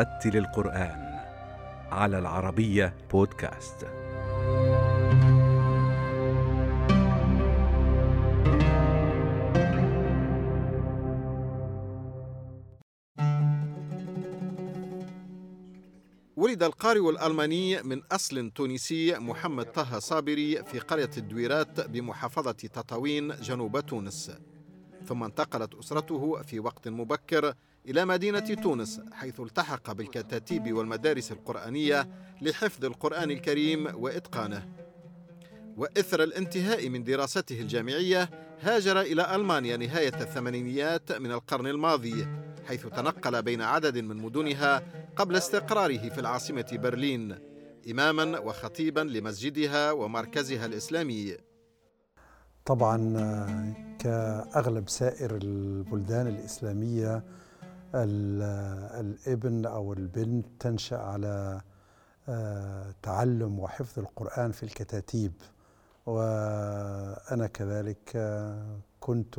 رتل القرآن على العربية بودكاست. ولد القارئ الألماني من أصل تونسي محمد طه صابري في قرية الدويرات بمحافظة تطاوين جنوب تونس ثم انتقلت أسرته في وقت مبكر إلى مدينة تونس حيث التحق بالكتاتيب والمدارس القرآنية لحفظ القرآن الكريم وإتقانه. وإثر الانتهاء من دراسته الجامعية هاجر إلى ألمانيا نهاية الثمانينيات من القرن الماضي حيث تنقل بين عدد من مدنها قبل استقراره في العاصمة برلين إماما وخطيبا لمسجدها ومركزها الإسلامي. طبعا كأغلب سائر البلدان الإسلامية الابن أو البنت تنشأ على تعلم وحفظ القرآن في الكتاتيب. وأنا كذلك كنت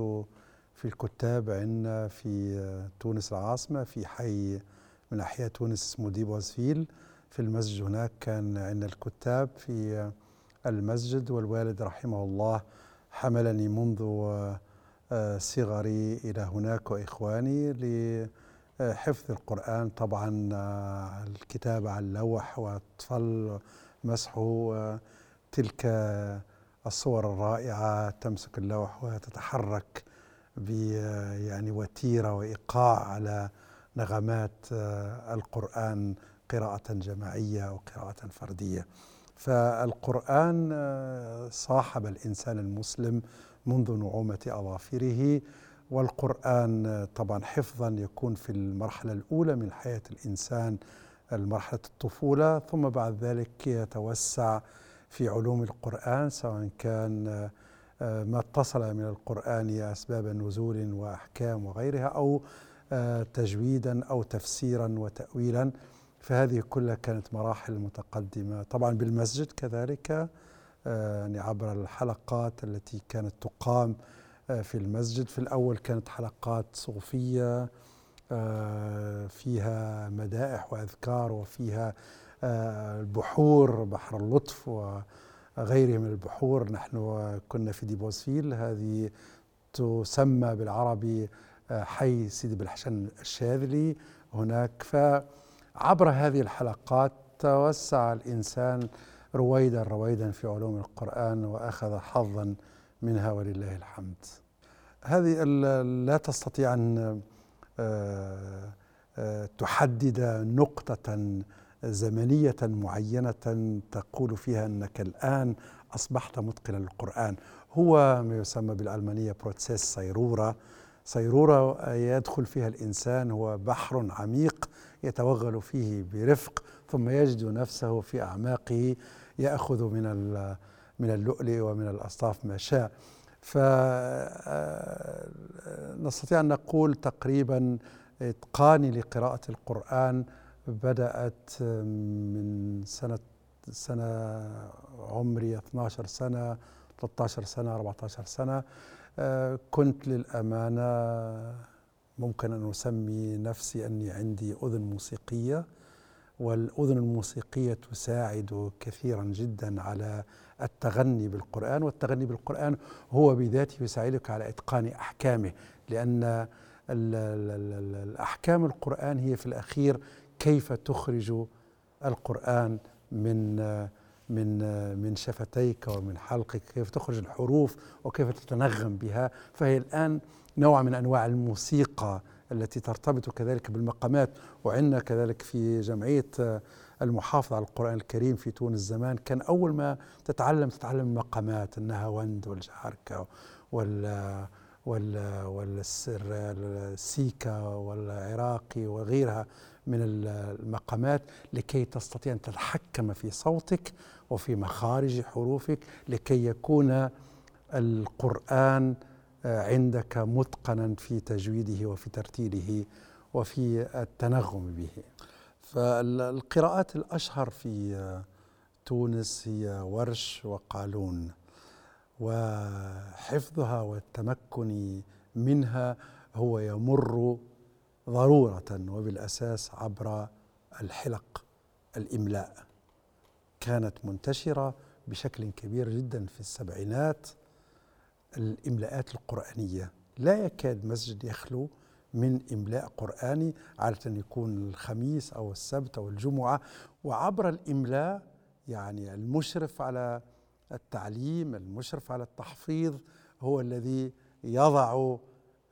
في الكتاب عندنا في تونس العاصمة في حي من أحياء تونس اسمه ديبوزفيل في المسجد هناك كان عندنا الكتاب في المسجد والوالد رحمه الله حملني منذ صغري إلى هناك وإخواني لحفظ القرآن طبعا الكتابة على اللوح والطفل مسحه تلك الصور الرائعة تمسك اللوح وتتحرك ب يعني وتيرة وإيقاع على نغمات القرآن قراءة جماعية وقراءة فردية. فالقرآن صاحب الإنسان المسلم منذ نعومة أظافره. والقرآن طبعا حفظا يكون في المرحلة الأولى من حياة الإنسان المرحلة الطفولة ثم بعد ذلك يتوسع في علوم القرآن سواء كان ما اتصل من القرآن أسباب نزول وأحكام وغيرها أو تجويدا أو تفسيرا وتأويلا. فهذه كلها كانت مراحل متقدمة. طبعا بالمسجد كذلك يعني عبر الحلقات التي كانت تقام في المسجد. في الأول كانت حلقات صوفية فيها مدائح وأذكار وفيها البحور بحر اللطف وغيره من البحور. نحن كنا في ديبوزفيل. هذه تسمى بالعربي حي سيدي بالحشن الشاذلي. هناك فعبر هذه الحلقات توسع الإنسان رويدا رويدا في علوم القرآن وأخذ حظا منها ولله الحمد. هذه لا تستطيع أن تحدد نقطة زمنية معينة تقول فيها أنك الآن أصبحت متقنا للقرآن. هو ما يسمى بالألمانية بروتسيس صيرورة صيرورة يدخل فيها الإنسان هو بحر عميق يتوغل فيه برفق ثم يجد نفسه في أعماقه يأخذ من من اللؤلؤ ومن الأصطاف ما شاء. فنستطيع أن نقول تقريبا إتقاني لقراءة القرآن بدأت من سنة سنة عمري 12 سنة 13 سنة 14 سنة. كنت للأمانة ممكن أن أسمي نفسي أني عندي أذن موسيقية. والأذن الموسيقية تساعد كثيرا جدا على التغني بالقرآن والتغني بالقرآن هو بذاته يساعدك على إتقان أحكامه لأن الأحكام القرآن هي في الأخير كيف تخرج القرآن من من من شفتيك ومن حلقك كيف تخرج الحروف وكيف تتنغم بها. فهي الآن نوع من أنواع الموسيقى التي ترتبط كذلك بالمقامات وعندنا كذلك في جمعية المحافظة على القرآن الكريم في تونس زمان كان أول ما تتعلم تتعلم المقامات النهاوند والجحركة وال وال والسيكا والعراقي وغيرها من المقامات لكي تستطيع أن تتحكم في صوتك وفي مخارج حروفك لكي يكون القرآن عندك متقنا في تجويده وفي ترتيله وفي التنغم به. فالقراءات الأشهر في تونس هي ورش وقالون وحفظها والتمكن منها هو يمر ضرورة وبالأساس عبر الحلق الإملاء. كانت منتشرة بشكل كبير جدا في السبعينات الإملاءات القرآنية. لا يكاد مسجد يخلو من إملاء قرآني عادة يكون الخميس أو السبت أو الجمعة. وعبر الإملاء يعني المشرف على التعليم المشرف على التحفيظ هو الذي يضع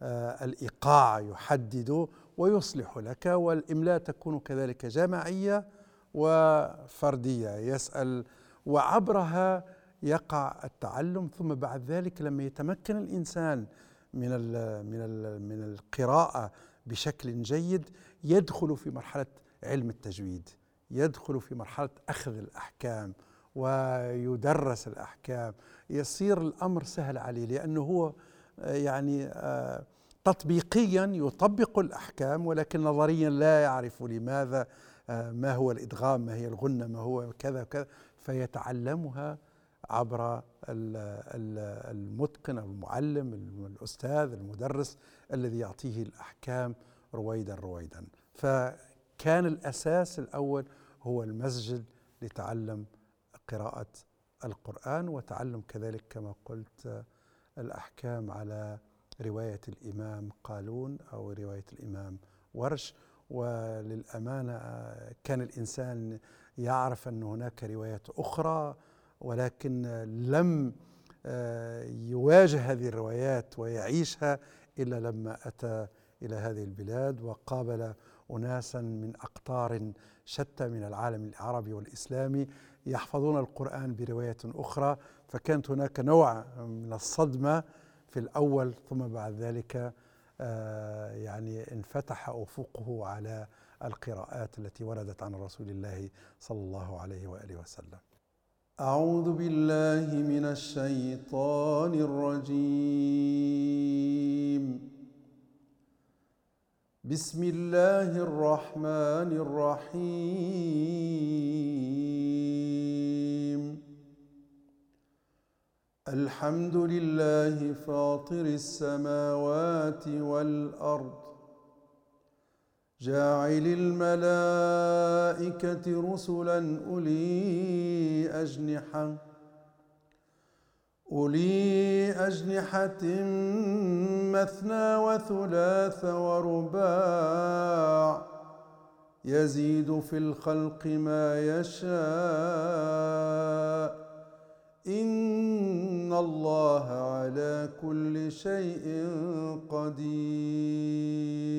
آه، الإيقاع يحدد ويصلح لك والإملاء تكون كذلك جماعية وفردية. يسأل وعبرها يقع التعلم ثم بعد ذلك لما يتمكن الإنسان من ال من ال من القراءة بشكل جيد يدخل في مرحلة علم التجويد يدخل في مرحلة أخذ الأحكام ويدرس الأحكام. يصير الأمر سهل عليه لأنه هو يعني آه، تطبيقيا يطبق الأحكام ولكن نظريا لا يعرف لماذا آه، ما هو الإدغام ما هي الغنة ما هو كذا وكذا فيتعلمها عبر المتقن المعلم الأستاذ المدرس الذي يعطيه الأحكام رويدا رويدا. فكان الأساس الأول هو المسجد لتعلم قراءة القرآن وتعلم كذلك كما قلت الأحكام على رواية الإمام قالون أو رواية الإمام ورش. وللأمانة كان الإنسان يعرف أن هناك روايات أخرى ولكن لم آه، يواجه هذه الروايات ويعيشها إلا لما أتى إلى هذه البلاد وقابل أناسا من أقطار شتى من العالم العربي والإسلامي يحفظون القرآن بروايات أخرى فكانت هناك نوع من الصدمة في الأول ثم بعد ذلك آه، يعني انفتح أفقه على القراءات التي وردت عن رسول الله صلى الله عليه وآله وسلم. أعوذ بالله من الشيطان الرجيم. بسم الله الرحمن الرحيم. الحمد لله فاطر السماوات والأرض. جاعل الملائكة رسلا أولي أجنحة أولي أجنحة مثنى وثلاث ورباع يزيد في الخلق ما يشاء. إن الله على كل شيء قدير.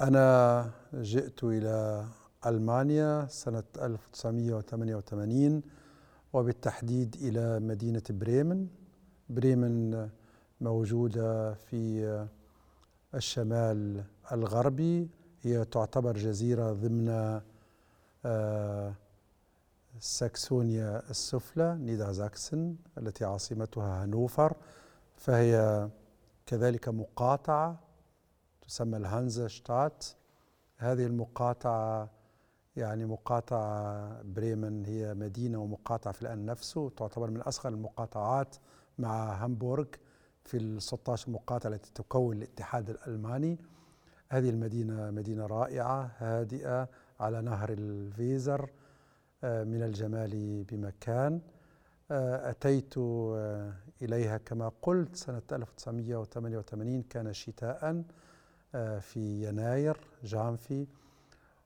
أنا جئت إلى ألمانيا سنة 1988 وبالتحديد إلى مدينة بريمن. بريمن موجودة في الشمال الغربي هي تعتبر جزيرة ضمن آه، ساكسونيا السفلى Niedersachsen التي عاصمتها هانوفر فهي كذلك مقاطعة تسمى ال Hansestadt. هذه المقاطعة يعني مقاطعة بريمن هي مدينة ومقاطعة في الآن نفسه تعتبر من أصغر المقاطعات مع هامبورغ في ال 16 مقاطعة التي تكون الاتحاد الألماني. هذه المدينة مدينة رائعة هادئة على نهر الفيزر آه، من الجمال بمكان. آه، أتيت آه، إليها كما قلت سنة 1988 كان شتاء. في يناير جانفي.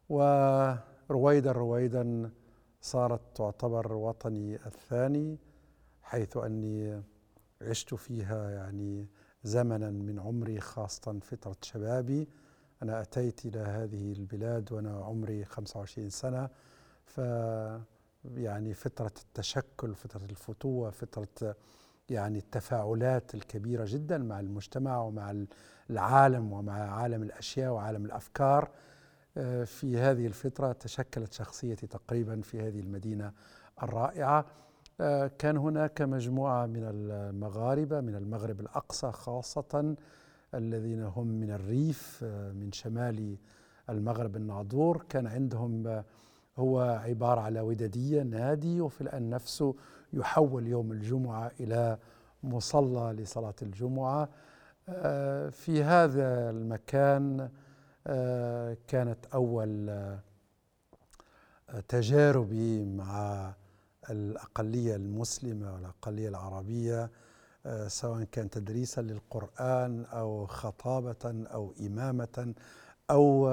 ورويدا رويدا صارت تعتبر وطني الثاني حيث أني عشت فيها يعني زمنا من عمري خاصة فترة شبابي. أنا أتيت إلى هذه البلاد وأنا عمري 25 سنة. ف يعني فترة التشكل فترة الفتوة فترة يعني التفاعلات الكبيرة جدا مع المجتمع ومع العالم ومع عالم الأشياء وعالم الأفكار. آه، في هذه الفترة تشكلت شخصيتي تقريبا في هذه المدينة الرائعة. آه، كان هناك مجموعة من المغاربة من المغرب الأقصى خاصة الذين هم من الريف آه، من شمال المغرب الناظور. كان عندهم هو عبارة على ودادية نادي وفي الآن نفسه يحول يوم الجمعة إلى مصلى لصلاة الجمعة. آه، في هذا المكان آه، كانت أول آه، تجاربي مع الأقلية المسلمة والأقلية العربية سواء كان تدريسا للقرآن أو خطابة أو إمامة أو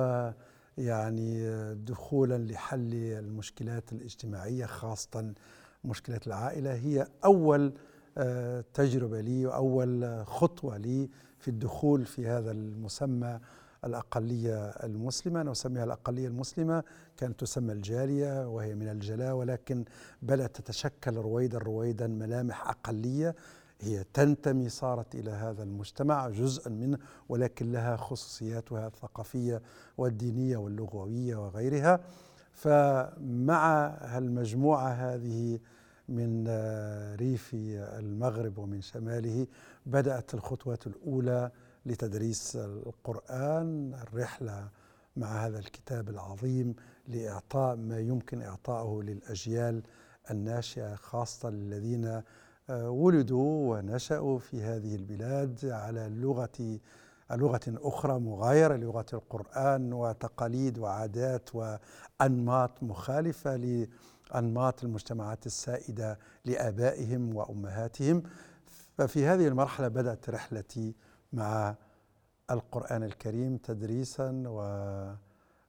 يعني دخولا لحل المشكلات الاجتماعية خاصة مشكلة العائلة هي أول آه، تجربة لي وأول خطوة لي في الدخول في هذا المسمى الأقلية المسلمة. أنا أسميها الأقلية المسلمة كانت تسمى الجالية وهي من الجلاء ولكن بدأت تتشكل رويدا رويدا ملامح أقلية. هي تنتمي صارت إلى هذا المجتمع جزءا منه ولكن لها خصوصياتها الثقافية والدينية واللغوية وغيرها. فمع المجموعه هذه من ريف المغرب ومن شماله بدأت الخطوات الأولى لتدريس القرآن الرحلة مع هذا الكتاب العظيم لإعطاء ما يمكن اعطائه للأجيال الناشئة خاصة الذين ولدوا ونشأوا في هذه البلاد على لغة لغة أخرى مغايرة لغة القرآن وتقاليد وعادات وأنماط مخالفة لأنماط المجتمعات السائدة لآبائهم وأمهاتهم. ففي هذه المرحلة بدأت رحلتي مع القرآن الكريم تدريسا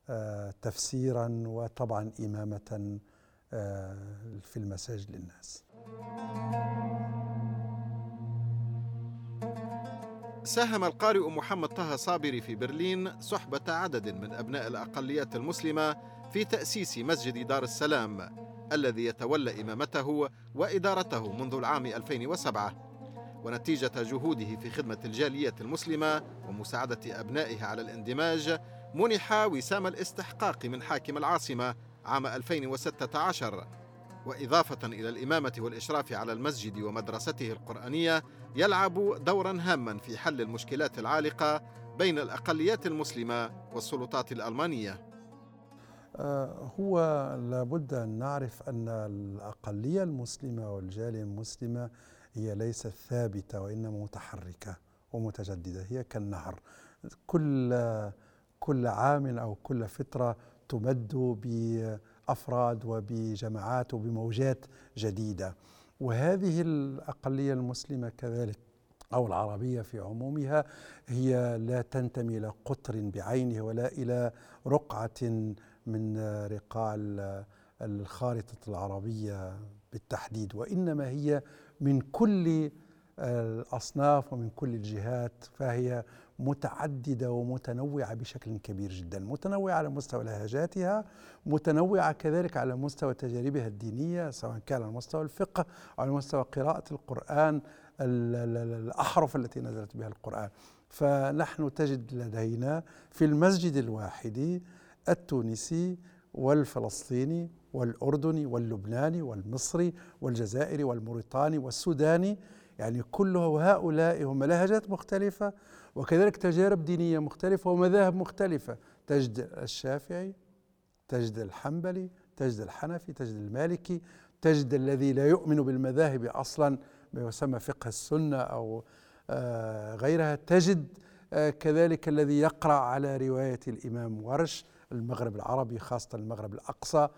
وتفسيرا وطبعا إمامة آه، في المساجد للناس. ساهم القارئ محمد طه صابري في برلين صحبة عدد من أبناء الأقليات المسلمة في تأسيس مسجد دار السلام الذي يتولى إمامته وإدارته منذ العام 2007 ونتيجة جهوده في خدمة الجالية المسلمة ومساعدة أبنائها على الاندماج منح وسام الاستحقاق من حاكم العاصمة عام 2016 وإضافة إلى الإمامة والإشراف على المسجد ومدرسته القرآنية يلعب دورا هاما في حل المشكلات العالقة بين الأقليات المسلمة والسلطات الألمانية. آه، هو لابد أن نعرف أن الأقلية المسلمة والجالية المسلمة هي ليست ثابتة وإنما متحركة ومتجددة هي كالنهر. كل كل عام أو كل فترة تمد بأفراد وبجماعات وبموجات جديدة. وهذه الأقلية المسلمة كذلك أو العربية في عمومها هي لا تنتمي إلى قطر بعينه ولا إلى رقعة من رقاع الخارطة العربية بالتحديد وإنما هي من كل الأصناف ومن كل الجهات فهي متعددة ومتنوعة بشكل كبير جدا، متنوعة على مستوى لهجاتها، متنوعة كذلك على مستوى تجاربها الدينية سواء كان على مستوى الفقه أو على مستوى قراءة القرآن الأحرف التي نزلت بها القرآن. فنحن تجد لدينا في المسجد الواحد التونسي والفلسطيني والأردني واللبناني والمصري والجزائري والموريتاني والسوداني يعني كل هؤلاء هم لهجات مختلفة وكذلك تجارب دينية مختلفة ومذاهب مختلفة. تجد الشافعي تجد الحنبلي تجد الحنفي تجد المالكي تجد الذي لا يؤمن بالمذاهب أصلا ما يسمى فقه السنة أو آه، غيرها. تجد آه، كذلك الذي يقرأ على رواية الإمام ورش المغرب العربي خاصة المغرب الأقصى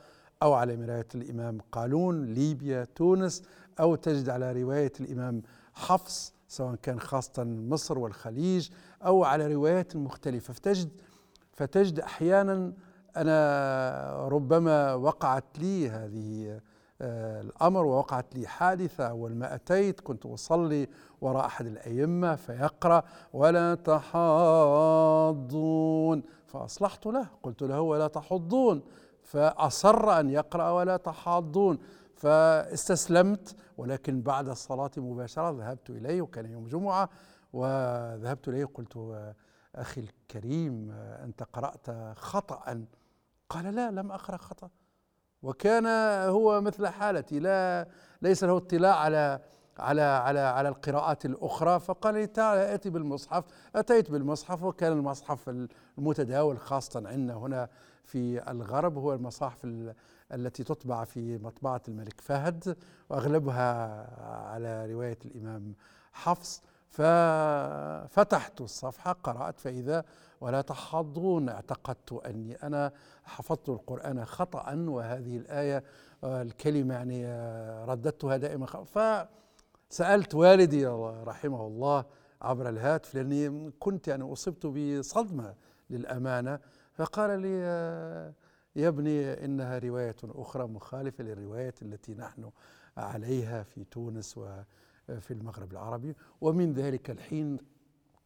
أو على رواية الإمام قالون ليبيا تونس. أو تجد على رواية الإمام حفص سواء كان خاصة مصر والخليج أو على روايات مختلفة. فتجد فتجد أحيانا أنا ربما وقعت لي هذه آه، الأمر ووقعت لي حادثة أول ما أتيت كنت أصلي وراء أحد الأئمة فيقرأ ولا تحاضون فأصلحت له قلت له ولا تحضون فأصر أن يقرأ ولا تحاضون فاستسلمت ولكن بعد الصلاة مباشرة ذهبت إليه وكان يوم جمعة وذهبت إليه قلت أخي الكريم أنت قرأت خطأ؟ قال لا لم أقرأ خطأ. وكان هو مثل حالتي لا ليس له اطلاع على على على على القراءات الأخرى. فقال لي تعال أتي بالمصحف. أتيت بالمصحف وكان المصحف المتداول خاصة عندنا هنا في الغرب هو المصاحف التي تطبع في مطبعة الملك فهد وأغلبها على رواية الإمام حفص. ففتحت الصفحة قرأت فإذا ولا تحضون اعتقدت أني أنا حفظت القرآن خطا وهذه الآية الكلمة يعني رددتها دائما فسالت والدي رحمه الله عبر الهاتف لأني كنت يعني أصبت بصدمة للأمانة فقال لي يا ابني إنها رواية أخرى مخالفة للروايه التي نحن عليها في تونس وفي المغرب العربي. ومن ذلك الحين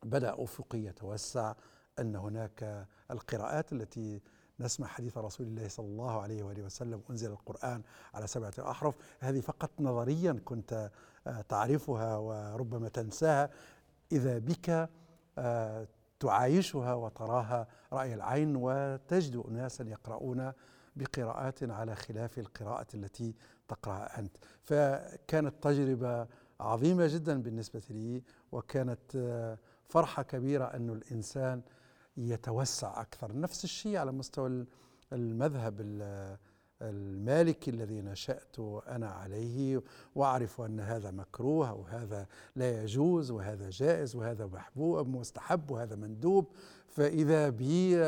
بدأ أفقي يتوسع أن هناك القراءات التي نسمع حديث رسول الله صلى الله عليه وآله وسلم. أنزل القرآن على سبعة أحرف. هذه فقط نظريا كنت تعرفها وربما تنساها. إذا بك آه، تعايشها وتراها رأي العين وتجد أناسا يقرؤون بقراءات على خلاف القراءة التي تقرأها أنت. فكانت تجربة عظيمة جدا بالنسبة لي وكانت فرحة كبيرة أن الإنسان يتوسع أكثر. نفس الشيء على مستوى المذهب المالكي الذي نشأت أنا عليه وأعرف أن هذا مكروه وهذا لا يجوز وهذا جائز وهذا محبوب مستحب وهذا مندوب. فإذا بي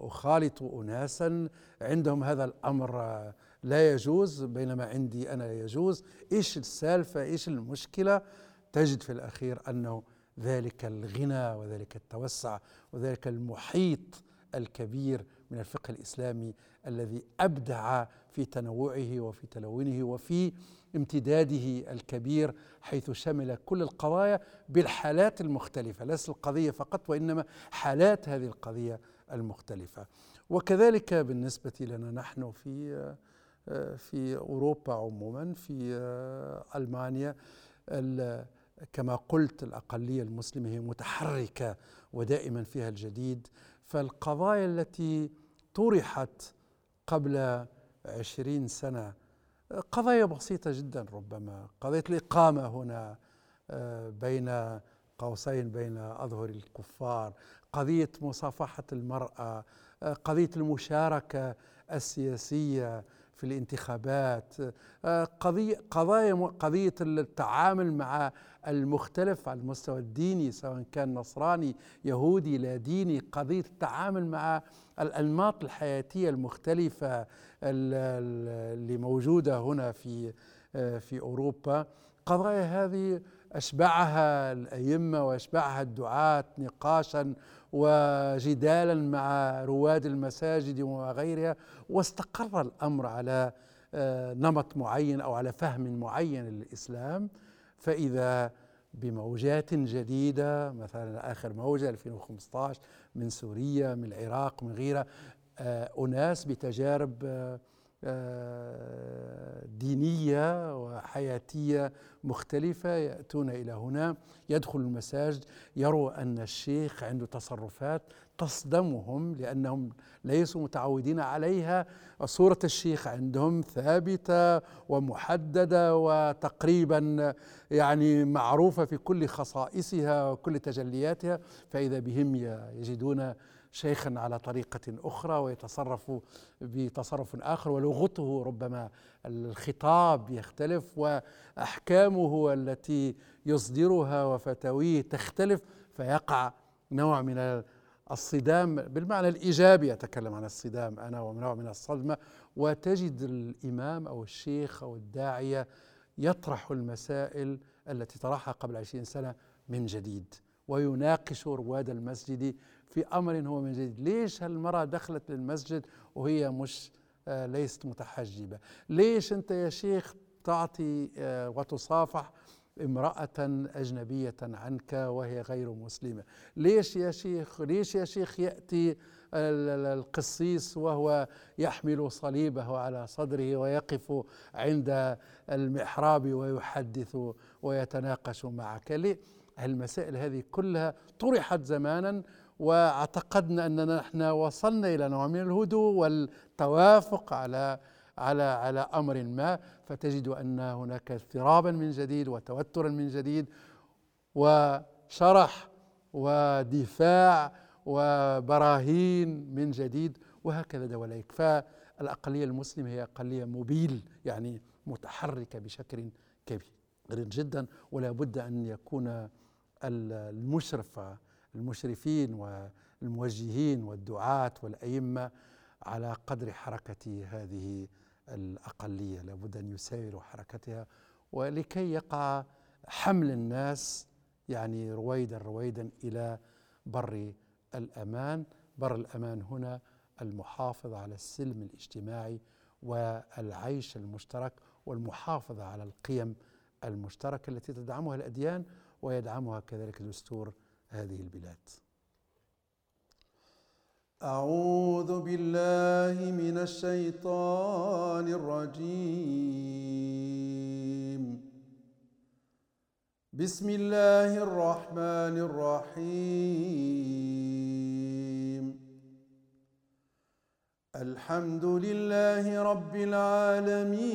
أخالط أناسا عندهم هذا الأمر لا يجوز بينما عندي أنا يجوز. إيش السالفة؟ إيش المشكلة؟ تجد في الأخير أنه ذلك الغنى وذلك التوسع وذلك المحيط الكبير من الفقه الإسلامي الذي أبدع في تنوعه وفي تلونه وفي امتداده الكبير حيث شمل كل القضايا بالحالات المختلفة. ليس القضية فقط وإنما حالات هذه القضية المختلفة. وكذلك بالنسبة لنا نحن في في أوروبا عموما في ألمانيا كما قلت الأقلية المسلمة هي متحركة ودائما فيها الجديد. فالقضايا التي طرحت قبل عشرين سنة قضايا بسيطة جدا ربما. قضية الإقامة هنا آه، بين قوسين بين أظهر الكفار قضية مصافحة المرأة آه، قضية المشاركة السياسية في الانتخابات آه، قضية قضايا قضية التعامل مع المختلف على المستوى الديني سواء كان نصراني يهودي لا ديني قضية التعامل مع الأنماط الحياتية المختلفة اللي موجودة هنا في آه، في أوروبا. قضايا هذه أشبعها الأئمة وأشبعها الدعاة نقاشا وجدالا مع رواد المساجد وغيرها واستقر الأمر على آه، نمط معين أو على فهم معين للإسلام. فإذا بموجات جديدة مثلا آخر موجة 2015 من سوريا من العراق من غيرها آه، أناس بتجارب آه، دينية وحياتية مختلفة يأتون إلى هنا. يدخل المساجد يروا أن الشيخ عنده تصرفات تصدمهم لأنهم ليسوا متعودين عليها. صورة الشيخ عندهم ثابتة ومحددة وتقريبا يعني معروفة في كل خصائصها وكل تجلياتها. فإذا بهم يجدون شيخا على طريقة أخرى ويتصرف بتصرف آخر ولغته ربما الخطاب يختلف وأحكامه التي يصدرها وفتاويه تختلف فيقع نوع من الصدام بالمعنى الإيجابي أتكلم عن الصدام أنا ونوع من الصدمة وتجد الإمام أو الشيخ أو الداعية يطرح المسائل التي طرحها قبل عشرين سنة من جديد ويناقش رواد المسجد في أمر هو من جديد. ليش هالمرأة دخلت للمسجد وهي مش آه، ليست متحجبة؟ ليش أنت يا شيخ تعطي آه، وتصافح امرأة أجنبية عنك وهي غير مسلمة؟ ليش يا شيخ ليش يا شيخ يأتي القسيس وهو يحمل صليبه على صدره ويقف عند المحراب ويحدث ويتناقش معك؟ ليه؟ المسائل هذه كلها طرحت زمانا واعتقدنا أننا نحن وصلنا إلى نوع من الهدوء والتوافق على على على أمر ما. فتجد أن هناك اضطرابا من جديد وتوترا من جديد وشرح ودفاع وبراهين من جديد وهكذا دواليك فالأقلية المسلمة هي أقلية موبيل يعني متحركة بشكل كبير جدا. ولا بد أن يكون المشرف المشرفين والموجهين والدعاة والأئمة على قدر حركة هذه الأقلية. لابد أن يسايروا حركتها ولكي يقع حمل الناس يعني رويدا رويدا إلى بر الأمان. بر الأمان هنا المحافظة على السلم الاجتماعي والعيش المشترك والمحافظة على القيم المشتركة التي تدعمها الأديان ويدعمها كذلك دستور هذه البلاد. أعوذ بالله من الشيطان الرجيم. بسم الله الرحمن الرحيم. الحمد لله رب العالمين.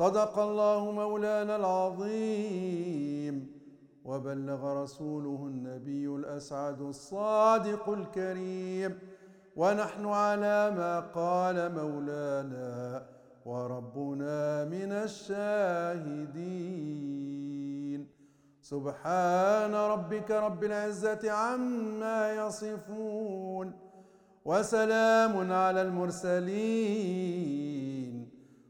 صدق الله مولانا العظيم. وبلغ رسوله النبي الأسعد الصادق الكريم. ونحن على ما قال مولانا وربنا من الشاهدين. سبحان ربك رب العزة عما يصفون. وسلام على المرسلين.